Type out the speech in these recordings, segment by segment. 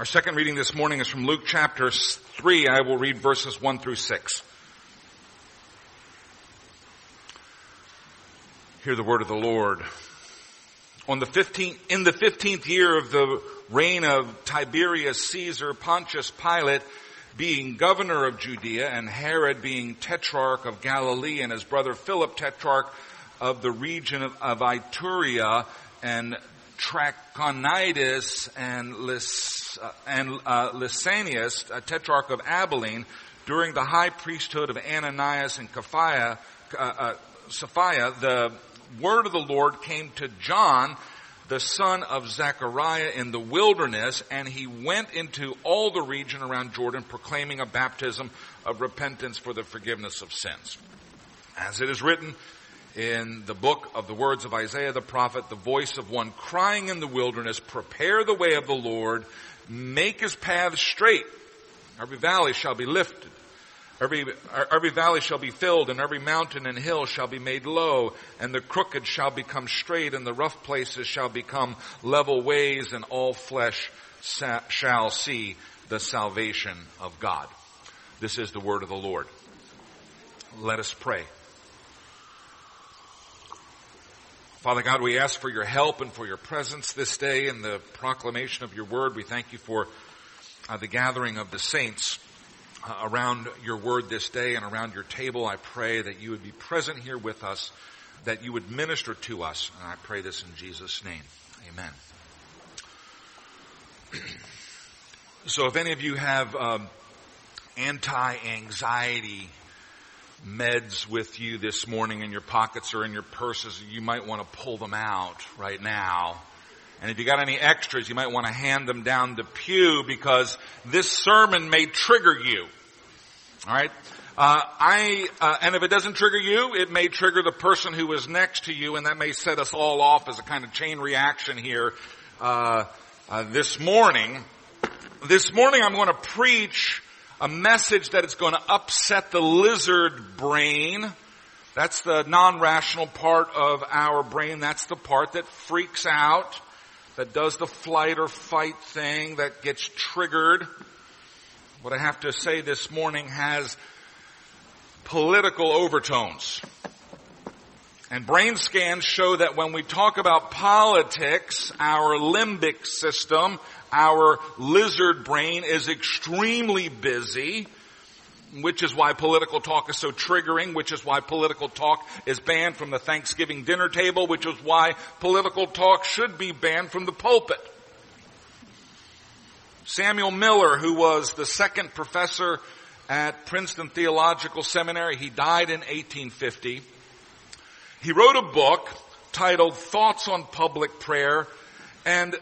Our second reading this morning is from Luke chapter 3. I will read verses 1 through 6. Hear the word of the Lord. On the 15th, in the 15th year of the reign of Tiberius Caesar, Pontius Pilate being governor of Judea and Herod being tetrarch of Galilee and his brother Philip tetrarch of the region of, of Iturea and Trachonitis and, Lys, uh, and uh, Lysanias, a tetrarch of Abilene, during the high priesthood of Ananias and Caiaphas, uh, uh, Sophia, the word of the Lord came to John, the son of Zechariah in the wilderness, and he went into all the region around Jordan proclaiming a baptism of repentance for the forgiveness of sins. As it is written in the book of the words of Isaiah the prophet, the voice of one crying in the wilderness, prepare the way of the Lord, make his path straight. Every valley shall be lifted Every, every valley shall be filled and every mountain and hill shall be made low and the crooked shall become straight and the rough places shall become level ways and all flesh sa- shall see the salvation of God. This is the word of the Lord. Let us pray. Father God, we ask for your help and for your presence this day in the proclamation of your word. We thank you for uh, the gathering of the saints uh, around your word this day and around your table. I pray that you would be present here with us, that you would minister to us. And I pray this in Jesus' name. Amen. so if any of you have um, anti-anxiety meds with you this morning in your pockets or in your purses, you might want to pull them out right now and if you got any extras, you might want to hand them down the pew because this sermon may trigger you. All right. Uh, I uh, and if it doesn't trigger you, it may trigger the person who is next to you, and that may set us all off as a kind of chain reaction here. Uh, uh this morning, this morning I'm going to preach a message that is going to upset the lizard brain. That's the non-rational part of our brain. That's the part that freaks out that does the flight or fight thing, that gets triggered. What I have to say this morning has political overtones. And brain scans show that when we talk about politics, our limbic system, our lizard brain is extremely busy which is why political talk is so triggering, which is why political talk is banned from the Thanksgiving dinner table, which is why political talk should be banned from the pulpit. Samuel Miller, who was the second professor at Princeton Theological Seminary, he died in 1850. He wrote a book titled Thoughts on Public Prayer, and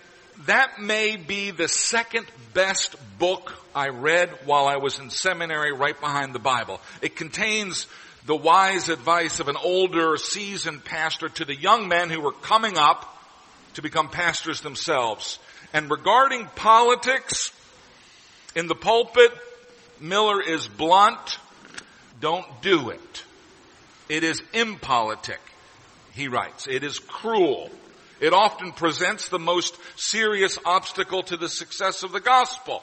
that may be the second best book I read while I was in seminary right behind the Bible. It contains the wise advice of an older, seasoned pastor to the young men who were coming up to become pastors themselves. And regarding politics, in the pulpit, Miller is blunt. Don't do it. It is impolitic, he writes. It is cruel. It often presents the most serious obstacle to the success of the gospel.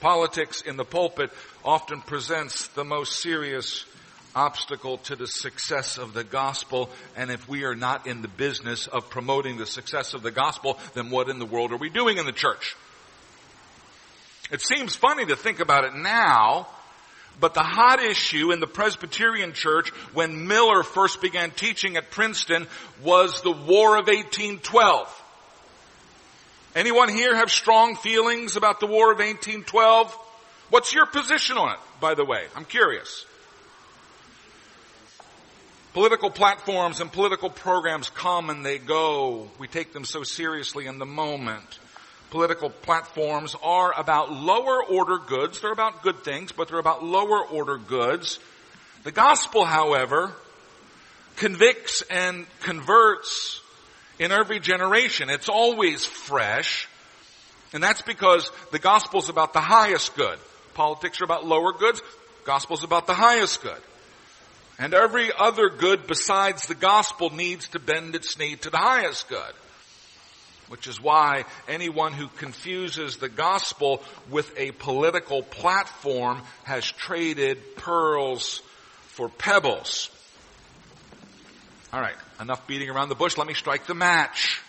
Politics in the pulpit often presents the most serious obstacle to the success of the gospel. And if we are not in the business of promoting the success of the gospel, then what in the world are we doing in the church? It seems funny to think about it now, but the hot issue in the Presbyterian church when Miller first began teaching at Princeton was the War of 1812. Anyone here have strong feelings about the War of 1812? What's your position on it, by the way? I'm curious. Political platforms and political programs come and they go. We take them so seriously in the moment political platforms are about lower order goods. They're about good things, but they're about lower order goods. The gospel, however, convicts and converts in every generation. It's always fresh. And that's because the gospel's about the highest good. Politics are about lower goods. Gospel's about the highest good. And every other good besides the gospel needs to bend its knee to the highest good. Which is why anyone who confuses the gospel with a political platform has traded pearls for pebbles. All right, enough beating around the bush. Let me strike the match.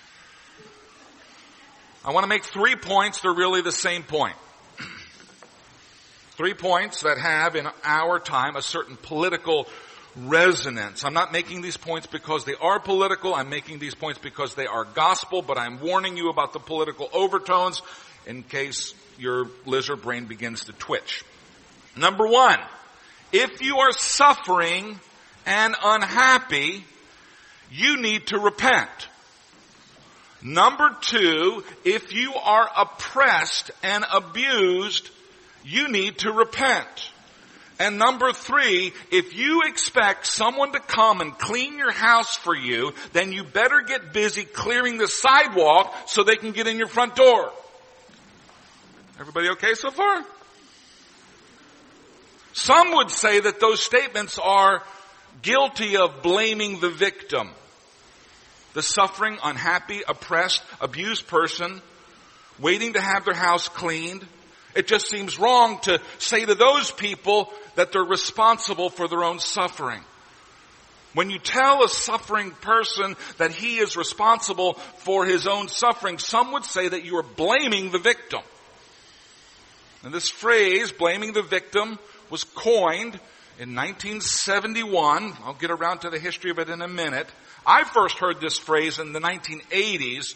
I want to make three points. They're really the same point. three points that have in our time a certain political resonance. I'm not making these points because they are political. I'm making these points because they are gospel, but I'm warning you about the political overtones in case your lizard brain begins to twitch. Number one, if you are suffering and unhappy, you need to repent. Number two, if you are oppressed and abused, you need to repent. And number three, if you expect someone to come and clean your house for you, then you better get busy clearing the sidewalk so they can get in your front door. Everybody okay so far? Some would say that those statements are guilty of blaming the victim. The suffering, unhappy, oppressed, abused person waiting to have their house cleaned. It just seems wrong to say to those people that they're responsible for their own suffering. When you tell a suffering person that he is responsible for his own suffering, some would say that you are blaming the victim. And this phrase, blaming the victim, was coined in 1971. I'll get around to the history of it in a minute. I first heard this phrase in the 1980s.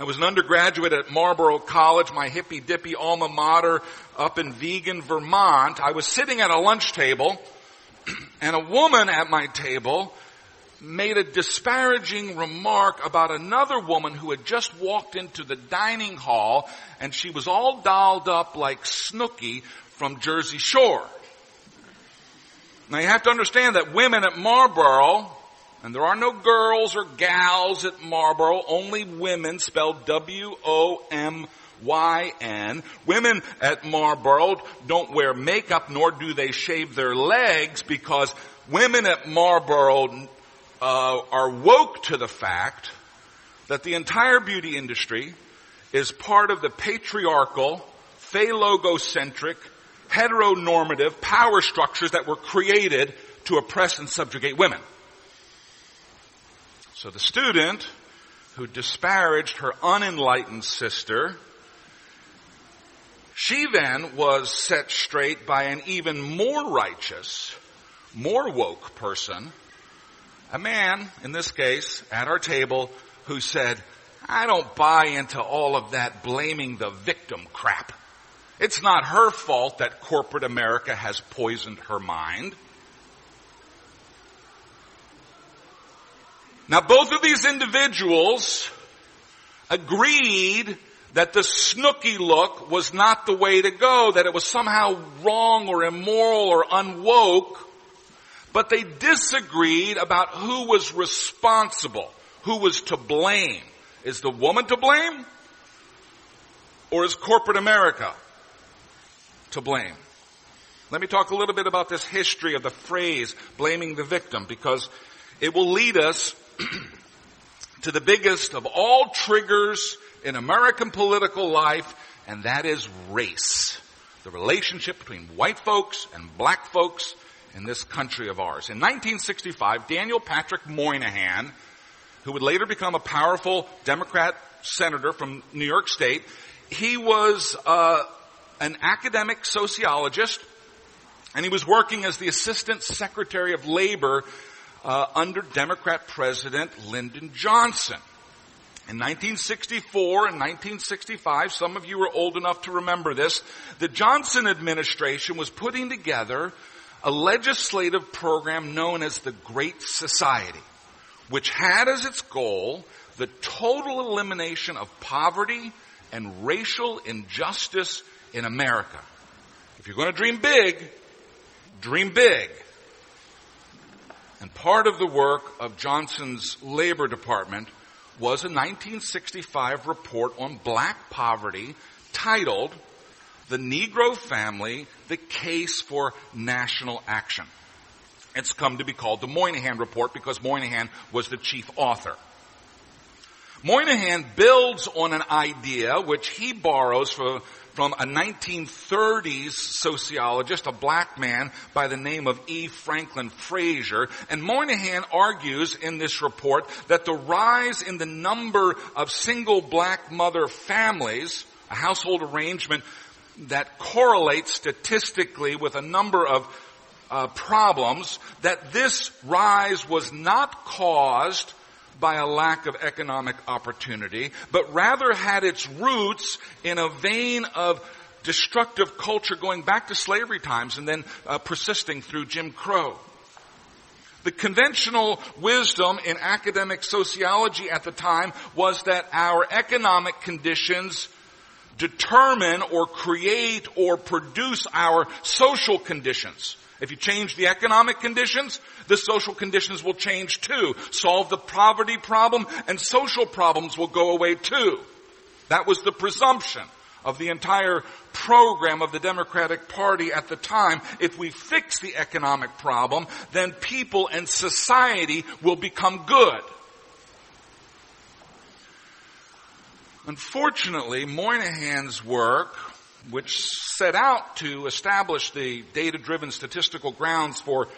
I was an undergraduate at Marlboro College, my hippy dippy alma mater up in Vegan, Vermont. I was sitting at a lunch table and a woman at my table made a disparaging remark about another woman who had just walked into the dining hall and she was all dolled up like Snooki from Jersey Shore. Now you have to understand that women at Marlboro, and there are no girls or gals at Marlboro, only women spelled W-O-M-Y-N. Women at Marlboro don't wear makeup nor do they shave their legs because women at Marlboro uh, are woke to the fact that the entire beauty industry is part of the patriarchal, phallogocentric, heteronormative power structures that were created to oppress and subjugate women. So the student who disparaged her unenlightened sister, she then was set straight by an even more righteous, more woke person, a man, in this case, at our table, who said, I don't buy into all of that blaming the victim crap. It's not her fault that corporate America has poisoned her mind. Now both of these individuals agreed that the Snooki look was not the way to go, that it was somehow wrong or immoral or unwoke, but they disagreed about who was responsible, who was to blame. Is the woman to blame? Or is corporate America to blame. Let me talk a little bit about this history of the phrase blaming the victim because it will lead us to the biggest of all triggers in American political life and that is race. The relationship between white folks and black folks in this country of ours. In 1965, Daniel Patrick Moynihan, who would later become a powerful Democrat senator from New York State, he was uh, an academic sociologist, and he was working as the Assistant Secretary of Labor uh, under Democrat President Lyndon Johnson. In 1964 and 1965, some of you are old enough to remember this, the Johnson administration was putting together a legislative program known as the Great Society, which had as its goal the total elimination of poverty and racial injustice in America. If you're going to dream big, dream big. And part of the work of Johnson's Labor Department was a 1965 report on black poverty titled The Negro Family, the Case for National Action. It's come to be called the Moynihan Report because Moynihan was the chief author. Moynihan builds on an idea which he borrows from, from a 1930s sociologist, a black man by the name of E. Franklin Frazier. And Moynihan argues in this report that the rise in the number of single black mother families, a household arrangement that correlates statistically with a number of uh, problems, that this rise was not caused by a lack of economic opportunity, but rather had its roots in a vein of destructive culture going back to slavery times and then uh, persisting through Jim Crow. The conventional wisdom in academic sociology at the time was that our economic conditions determine or create or produce our social conditions. If you change the economic conditions, the social conditions will change too. Solve the poverty problem and social problems will go away too. That was the presumption of the entire program of the Democratic Party at the time. If we fix the economic problem, then people and society will become good. Unfortunately, Moynihan's work which set out to establish the data-driven statistical grounds for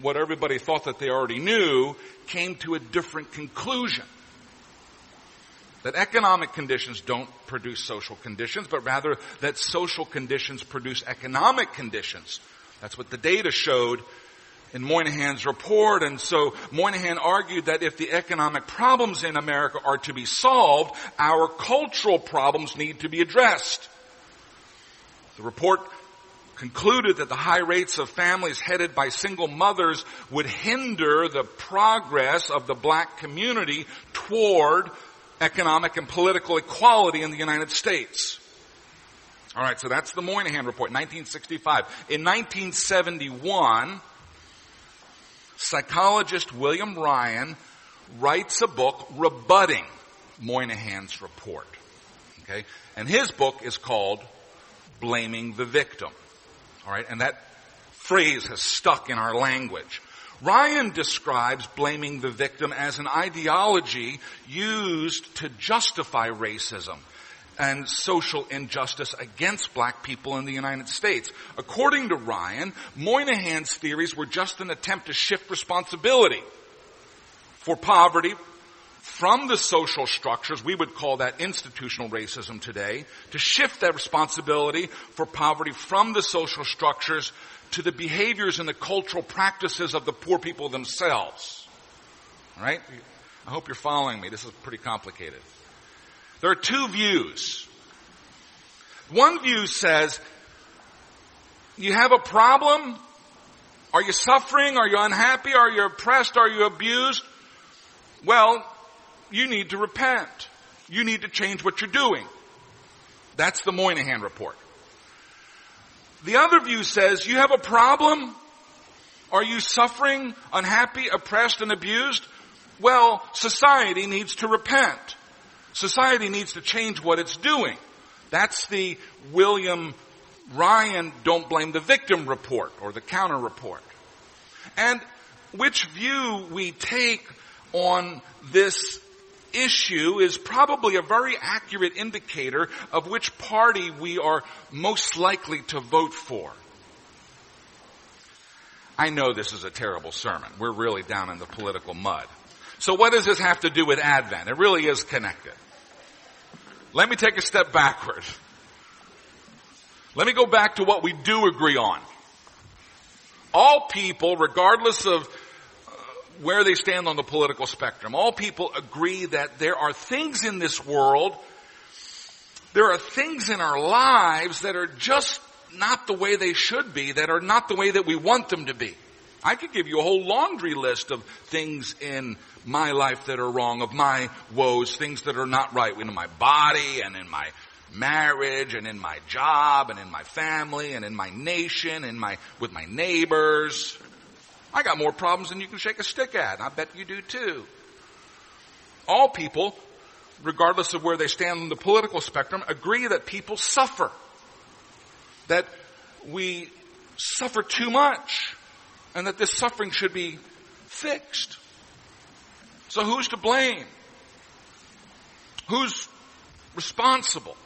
what everybody thought that they already knew, came to a different conclusion. That economic conditions don't produce social conditions, but rather that social conditions produce economic conditions. That's what the data showed in Moynihan's report. And so Moynihan argued that if the economic problems in America are to be solved, our cultural problems need to be addressed. The report concluded that the high rates of families headed by single mothers would hinder the progress of the black community toward economic and political equality in the United States. All right, so that's the Moynihan report, 1965. In 1971, psychologist William Ryan writes a book rebutting Moynihan's report. Okay? And his book is called blaming the victim. All right, and that phrase has stuck in our language. Ryan describes blaming the victim as an ideology used to justify racism and social injustice against black people in the United States. According to Ryan, Moynihan's theories were just an attempt to shift responsibility for poverty, from the social structures, we would call that institutional racism today, to shift that responsibility for poverty from the social structures to the behaviors and the cultural practices of the poor people themselves. Alright? I hope you're following me. This is pretty complicated. There are two views. One view says, you have a problem? Are you suffering? Are you unhappy? Are you oppressed? Are you abused? Well, you need to repent. You need to change what you're doing. That's the Moynihan report. The other view says you have a problem. Are you suffering, unhappy, oppressed, and abused? Well, society needs to repent. Society needs to change what it's doing. That's the William Ryan don't blame the victim report or the counter report. And which view we take on this issue is probably a very accurate indicator of which party we are most likely to vote for. I know this is a terrible sermon. We're really down in the political mud. So what does this have to do with Advent? It really is connected. Let me take a step backward. Let me go back to what we do agree on. All people, regardless of where they stand on the political spectrum. All people agree that there are things in this world, there are things in our lives that are just not the way they should be, that are not the way that we want them to be. I could give you a whole laundry list of things in my life that are wrong, of my woes, things that are not right in my body and in my marriage and in my job and in my family and in my nation and my, with my neighbors. I got more problems than you can shake a stick at, I bet you do too. All people, regardless of where they stand on the political spectrum, agree that people suffer. That we suffer too much, and that this suffering should be fixed. So who's to blame? Who's responsible?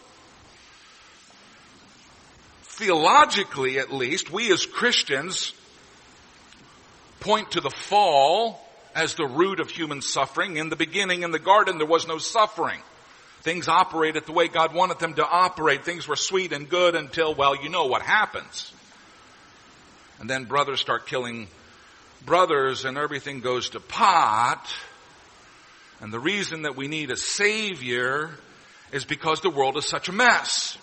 Theologically, at least, we as Christians point to the fall as the root of human suffering. In the beginning, in the garden, there was no suffering. Things operated the way God wanted them to operate. Things were sweet and good until, well, you know what happens. And then brothers start killing brothers and everything goes to pot. And the reason that we need a savior is because the world is such a mess.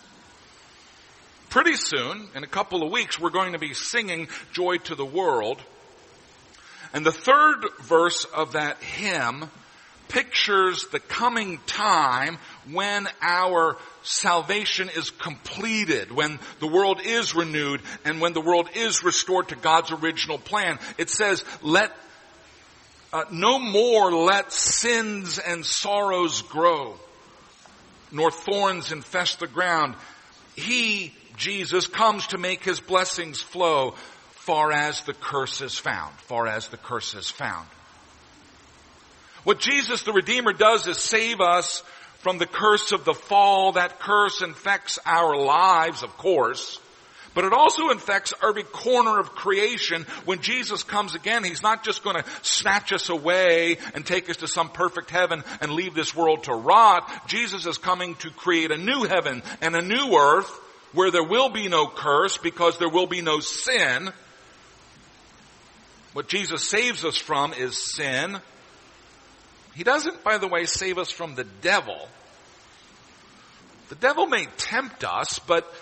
Pretty soon, in a couple of weeks, we're going to be singing Joy to the World. And the third verse of that hymn pictures the coming time when our salvation is completed, when the world is renewed, and when the world is restored to God's original plan. It says, let, uh, no more let sins and sorrows grow, nor thorns infest the ground. He, Jesus, comes to make his blessings flow far as the curse is found. Far as the curse is found. What Jesus the Redeemer does is save us from the curse of the fall. That curse infects our lives, of course. But it also infects every corner of creation. When Jesus comes again, He's not just going to snatch us away and take us to some perfect heaven and leave this world to rot. Jesus is coming to create a new heaven and a new earth where there will be no curse because there will be no sin. What Jesus saves us from is sin. He doesn't, by the way, save us from the devil. The devil may tempt us, but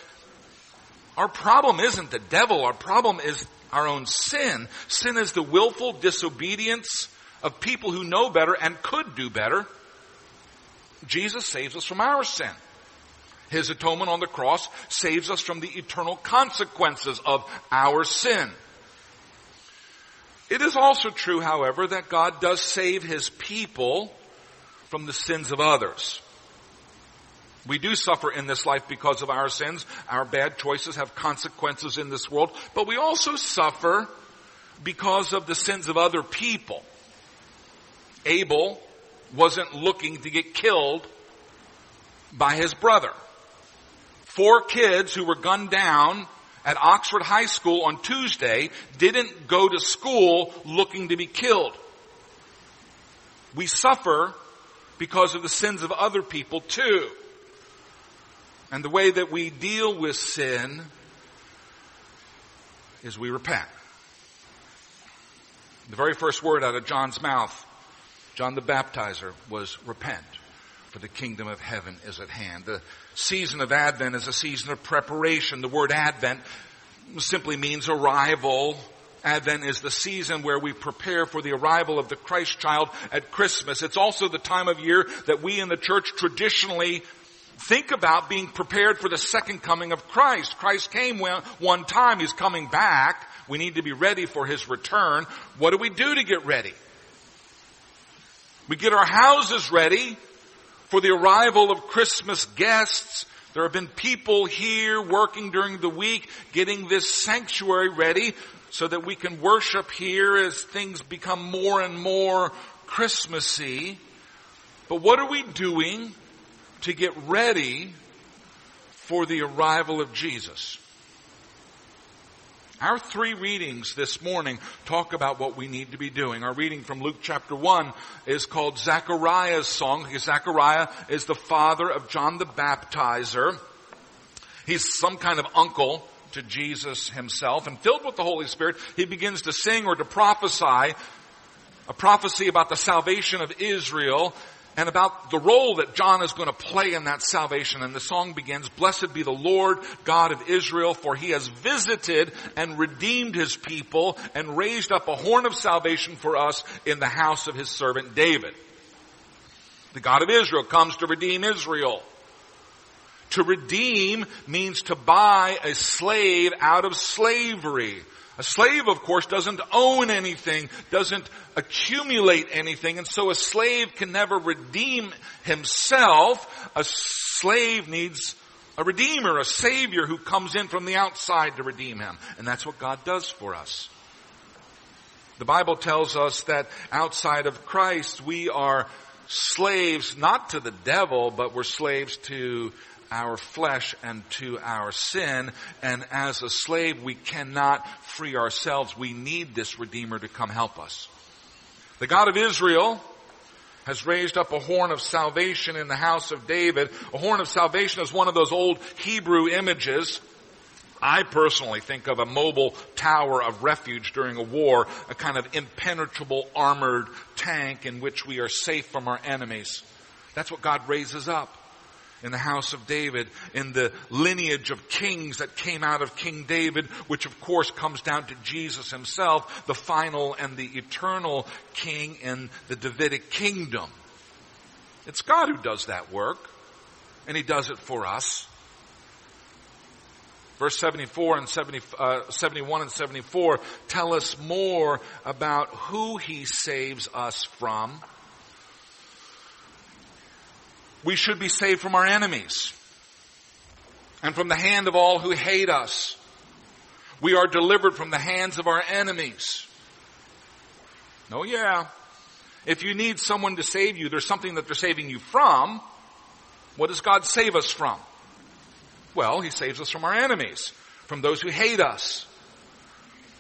our problem isn't the devil. Our problem is our own sin. Sin is the willful disobedience of people who know better and could do better. Jesus saves us from our sin. His atonement on the cross saves us from the eternal consequences of our sin. It is also true, however, that God does save His people from the sins of others. We do suffer in this life because of our sins. Our bad choices have consequences in this world, but we also suffer because of the sins of other people. Abel wasn't looking to get killed by his brother. Four kids who were gunned down at Oxford High School on Tuesday didn't go to school looking to be killed. We suffer because of the sins of other people too. And the way that we deal with sin is we repent. The very first word out of John's mouth, John the Baptizer, was repent for the kingdom of heaven is at hand. The season of Advent is a season of preparation. The word Advent simply means arrival. Advent is the season where we prepare for the arrival of the Christ child at Christmas. It's also the time of year that we in the church traditionally think about being prepared for the second coming of Christ. Christ came one time, He's coming back. We need to be ready for His return. What do we do to get ready? We get our houses ready for the arrival of Christmas guests. There have been people here working during the week getting this sanctuary ready so that we can worship here as things become more and more Christmassy. But what are we doing to get ready for the arrival of Jesus? Our three readings this morning talk about what we need to be doing. Our reading from Luke chapter 1 is called Zechariah's song. Zechariah is the father of John the Baptizer. He's some kind of uncle to Jesus himself and filled with the Holy Spirit, he begins to sing or to prophesy a prophecy about the salvation of Israel and about the role that John is going to play in that salvation. And the song begins, Blessed be the Lord God of Israel, for he has visited and redeemed his people and raised up a horn of salvation for us in the house of his servant David. The God of Israel comes to redeem Israel. To redeem means to buy a slave out of slavery. A slave, of course, doesn't own anything, doesn't accumulate anything, and so a slave can never redeem himself. A slave needs a redeemer, a savior who comes in from the outside to redeem him. And that's what God does for us. The Bible tells us that outside of Christ we are slaves not to the devil, but we're slaves to our flesh and to our sin. And as a slave, we cannot free ourselves. We need this Redeemer to come help us. The God of Israel has raised up a horn of salvation in the house of David. A horn of salvation is one of those old Hebrew images I personally think of a mobile tower of refuge during a war, a kind of impenetrable armored tank in which we are safe from our enemies. That's what God raises up in the house of David, in the lineage of kings that came out of King David, which of course comes down to Jesus himself, the final and the eternal king in the Davidic kingdom. It's God who does that work, and he does it for us. Verse 74 and 70, uh, 71 and 74 tell us more about who he saves us from. We should be saved from our enemies and from the hand of all who hate us. We are delivered from the hands of our enemies. Oh yeah. If you need someone to save you, there's something that they're saving you from. What does God save us from? Well, he saves us from our enemies, from those who hate us.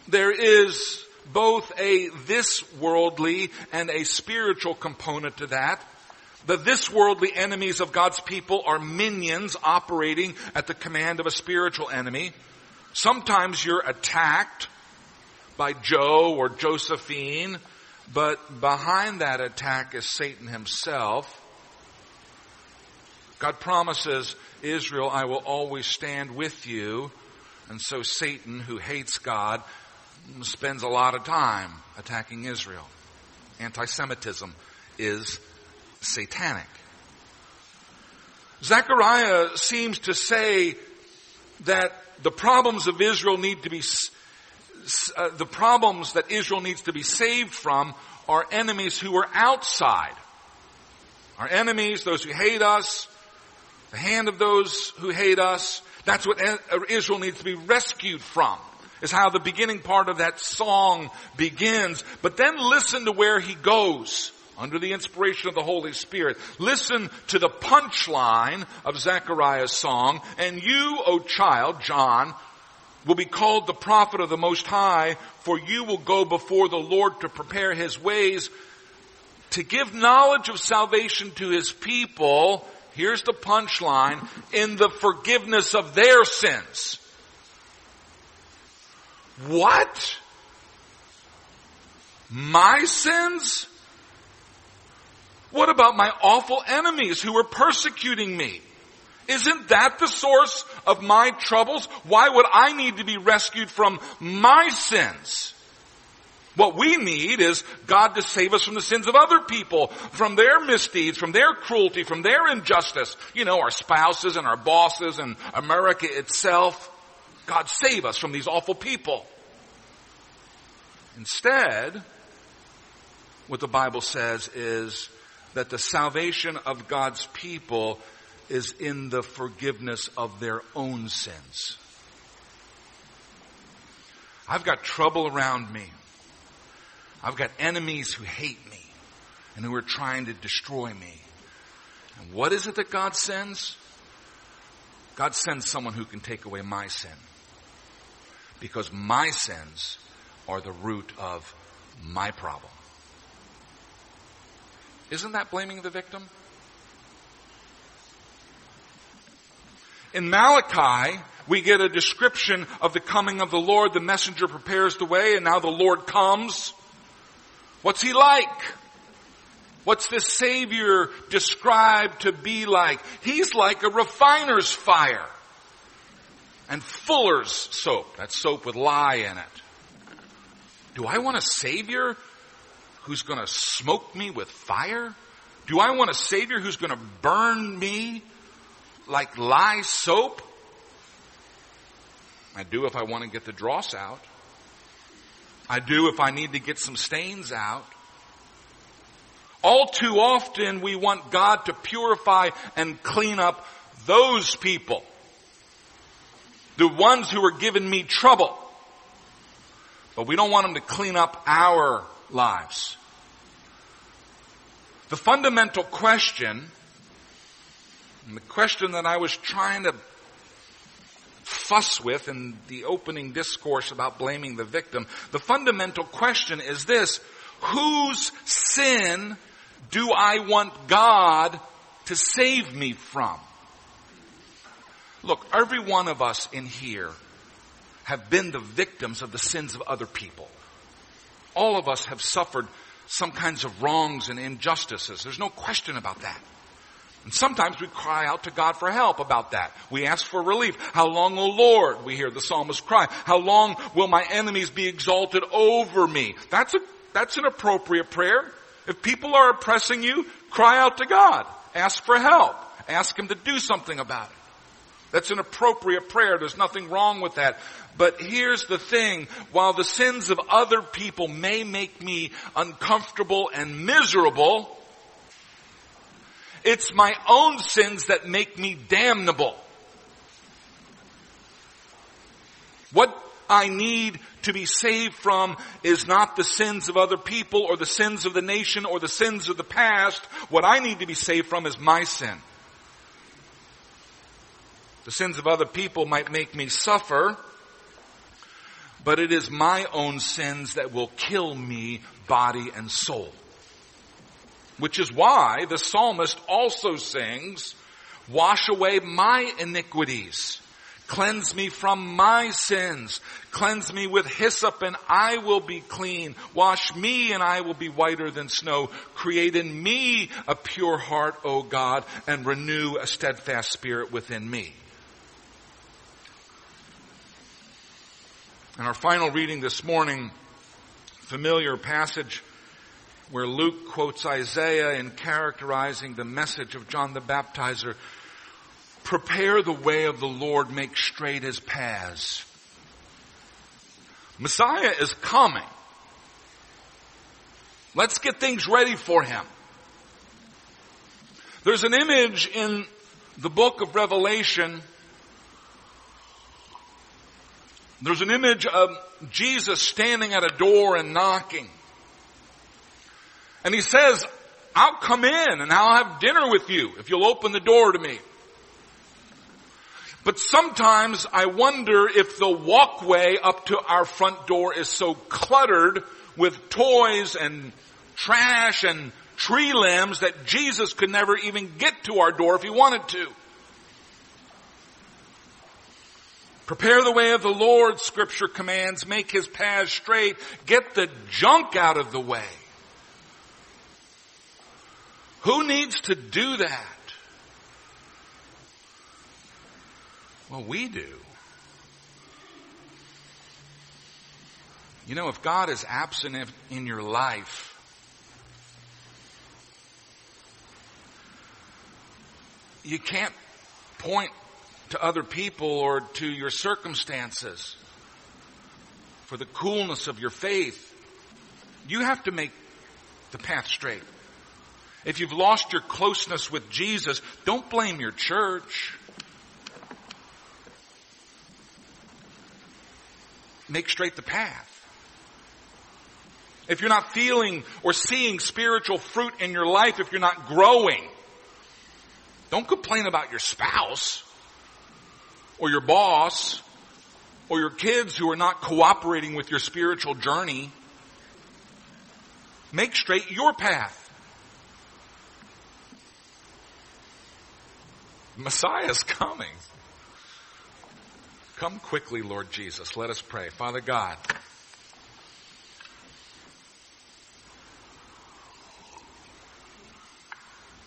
There is both a this worldly and a spiritual component to that. The this worldly enemies of God's people are minions operating at the command of a spiritual enemy. Sometimes you're attacked by Joe or Josephine, but behind that attack is Satan himself. God promises Israel, I will always stand with you. And so Satan, who hates God, spends a lot of time attacking Israel. Anti-Semitism is satanic. Zechariah seems to say that the problems of Israel need to be, uh, the problems that Israel needs to be saved from are enemies who are outside. Our enemies, those who hate us, the hand of those who hate us. That's what Israel needs to be rescued from. Is how the beginning part of that song begins. But then listen to where he goes under the inspiration of the Holy Spirit. Listen to the punchline of Zechariah's song. And you, O child, John, will be called the prophet of the Most High, for you will go before the Lord to prepare his ways, to give knowledge of salvation to his people, here's the punchline, in the forgiveness of their sins. What? My sins? What about my awful enemies who are persecuting me? Isn't that the source of my troubles? Why would I need to be rescued from my sins? What we need is God to save us from the sins of other people, from their misdeeds, from their cruelty, from their injustice. You know, our spouses and our bosses and America itself. God save us from these awful people. Instead, what the Bible says is that the salvation of God's people is in the forgiveness of their own sins. I've got trouble around me. I've got enemies who hate me and who are trying to destroy me. And what is it that God sends? God sends someone who can take away my sin. Because my sins are the root of my problem. Isn't that blaming the victim? In Malachi, we get a description of the coming of the Lord. The messenger prepares the way and now the Lord comes. What's he like? What's this Savior described to be like? He's like a refiner's fire and fuller's soap. That soap with lye in it. Do I want a Savior who's going to smoke me with fire? Do I want a Savior who's going to burn me like lye soap? I do if I want to get the dross out. I do if I need to get some stains out. All too often we want God to purify and clean up those people. The ones who are giving me trouble. But we don't want Him to clean up our lives. The fundamental question, and the question that I was trying to fuss with in the opening discourse about blaming the victim, the fundamental question is this, whose sin do I want God to save me from? Look, every one of us in here have been the victims of the sins of other people. All of us have suffered some kinds of wrongs and injustices. There's no question about that. And sometimes we cry out to God for help about that. We ask for relief. How long, O Lord? We hear the psalmist cry. How long will my enemies be exalted over me? That's a, that's an appropriate prayer. If people are oppressing you, cry out to God. Ask for help. Ask Him to do something about it. That's an appropriate prayer. There's nothing wrong with that. But here's the thing. While the sins of other people may make me uncomfortable and miserable, it's my own sins that make me damnable. What I need to be saved from is not the sins of other people or the sins of the nation or the sins of the past. What I need to be saved from is my sin. The sins of other people might make me suffer, but it is my own sins that will kill me body and soul. Which is why the psalmist also sings, wash away my iniquities. Cleanse me from my sins. Cleanse me with hyssop and I will be clean. Wash me and I will be whiter than snow. Create in me a pure heart, O God, and renew a steadfast spirit within me. And our final reading this morning, familiar passage where Luke quotes Isaiah in characterizing the message of John the Baptizer. Prepare the way of the Lord, make straight his paths. Messiah is coming. Let's get things ready for him. There's an image in the book of Revelation There's an image of Jesus standing at a door and knocking. And he says, I'll come in and I'll have dinner with you if you'll open the door to me. But sometimes I wonder if the walkway up to our front door is so cluttered with toys and trash and tree limbs that Jesus could never even get to our door if he wanted to. Prepare the way of the Lord, scripture commands. Make his paths straight. Get the junk out of the way. Who needs to do that? Well, we do. You know, if God is absent in your life, you can't point to other people or to your circumstances for the coolness of your faith. You have to make the path straight. If you've lost your closeness with Jesus, don't blame your church. Make straight the path. If you're not feeling or seeing spiritual fruit in your life, if you're not growing, don't complain about your spouse or your boss or your kids who are not cooperating with your spiritual journey. Make straight your path. Messiah is coming. Come quickly, Lord Jesus. Let us pray. Father God,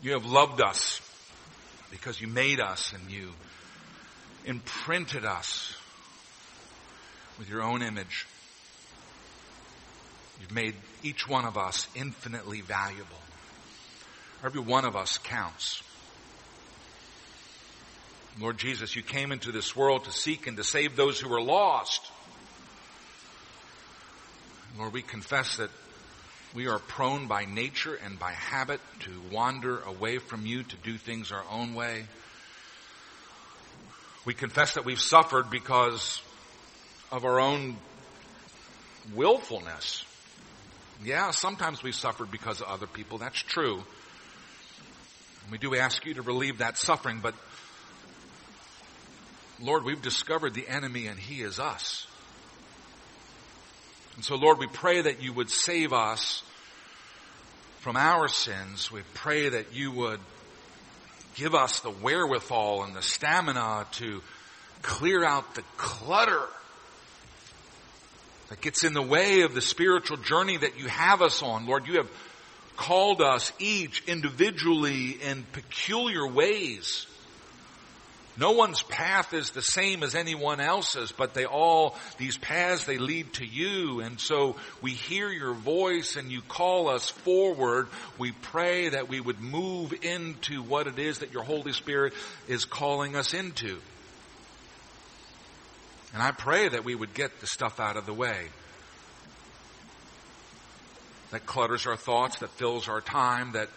you have loved us because you made us and you imprinted us with your own image. You've made each one of us infinitely valuable. Every one of us counts. Lord Jesus, you came into this world to seek and to save those who were lost. Lord, we confess that we are prone by nature and by habit to wander away from you, to do things our own way. We confess that we've suffered because of our own willfulness. Yeah, sometimes we've suffered because of other people. That's true. We do ask you to relieve that suffering, but Lord, we've discovered the enemy and he is us. And so Lord, we pray that you would save us from our sins. We pray that you would give us the wherewithal and the stamina to clear out the clutter that gets in the way of the spiritual journey that you have us on. Lord, you have called us each individually in peculiar ways. No one's path is the same as anyone else's, but they all, these paths, they lead to you. And so we hear your voice and you call us forward. We pray that we would move into what it is that your Holy Spirit is calling us into. And I pray that we would get the stuff out of the way that clutters our thoughts, that fills our time, that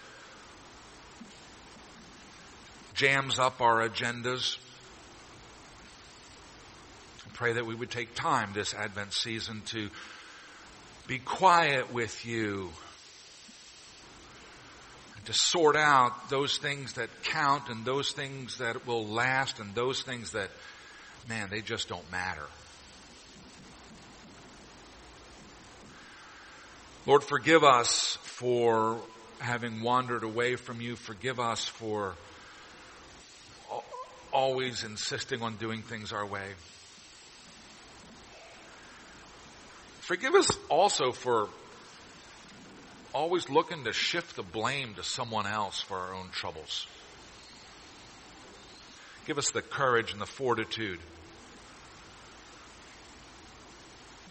jams up our agendas. I pray that we would take time this Advent season to be quiet with you, and to sort out those things that count and those things that will last and those things that, man, they just don't matter. Lord, forgive us for having wandered away from you. Forgive us for always insisting on doing things our way. Forgive us also for always looking to shift the blame to someone else for our own troubles. Give us the courage and the fortitude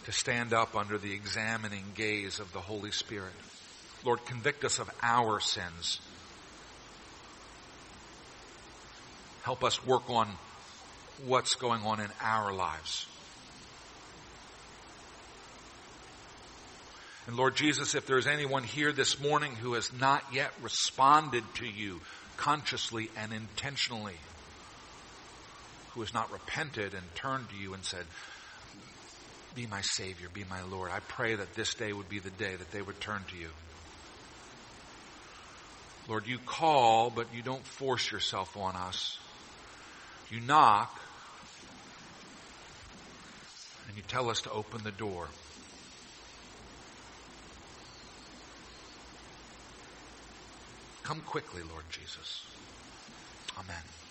to stand up under the examining gaze of the Holy Spirit. Lord, convict us of our sins. Help us work on what's going on in our lives. And Lord Jesus, if there's anyone here this morning who has not yet responded to you consciously and intentionally, who has not repented and turned to you and said, be my Savior, be my Lord. I pray that this day would be the day that they would turn to you. Lord, you call, but you don't force yourself on us. You knock, and you tell us to open the door. Come quickly, Lord Jesus. Amen.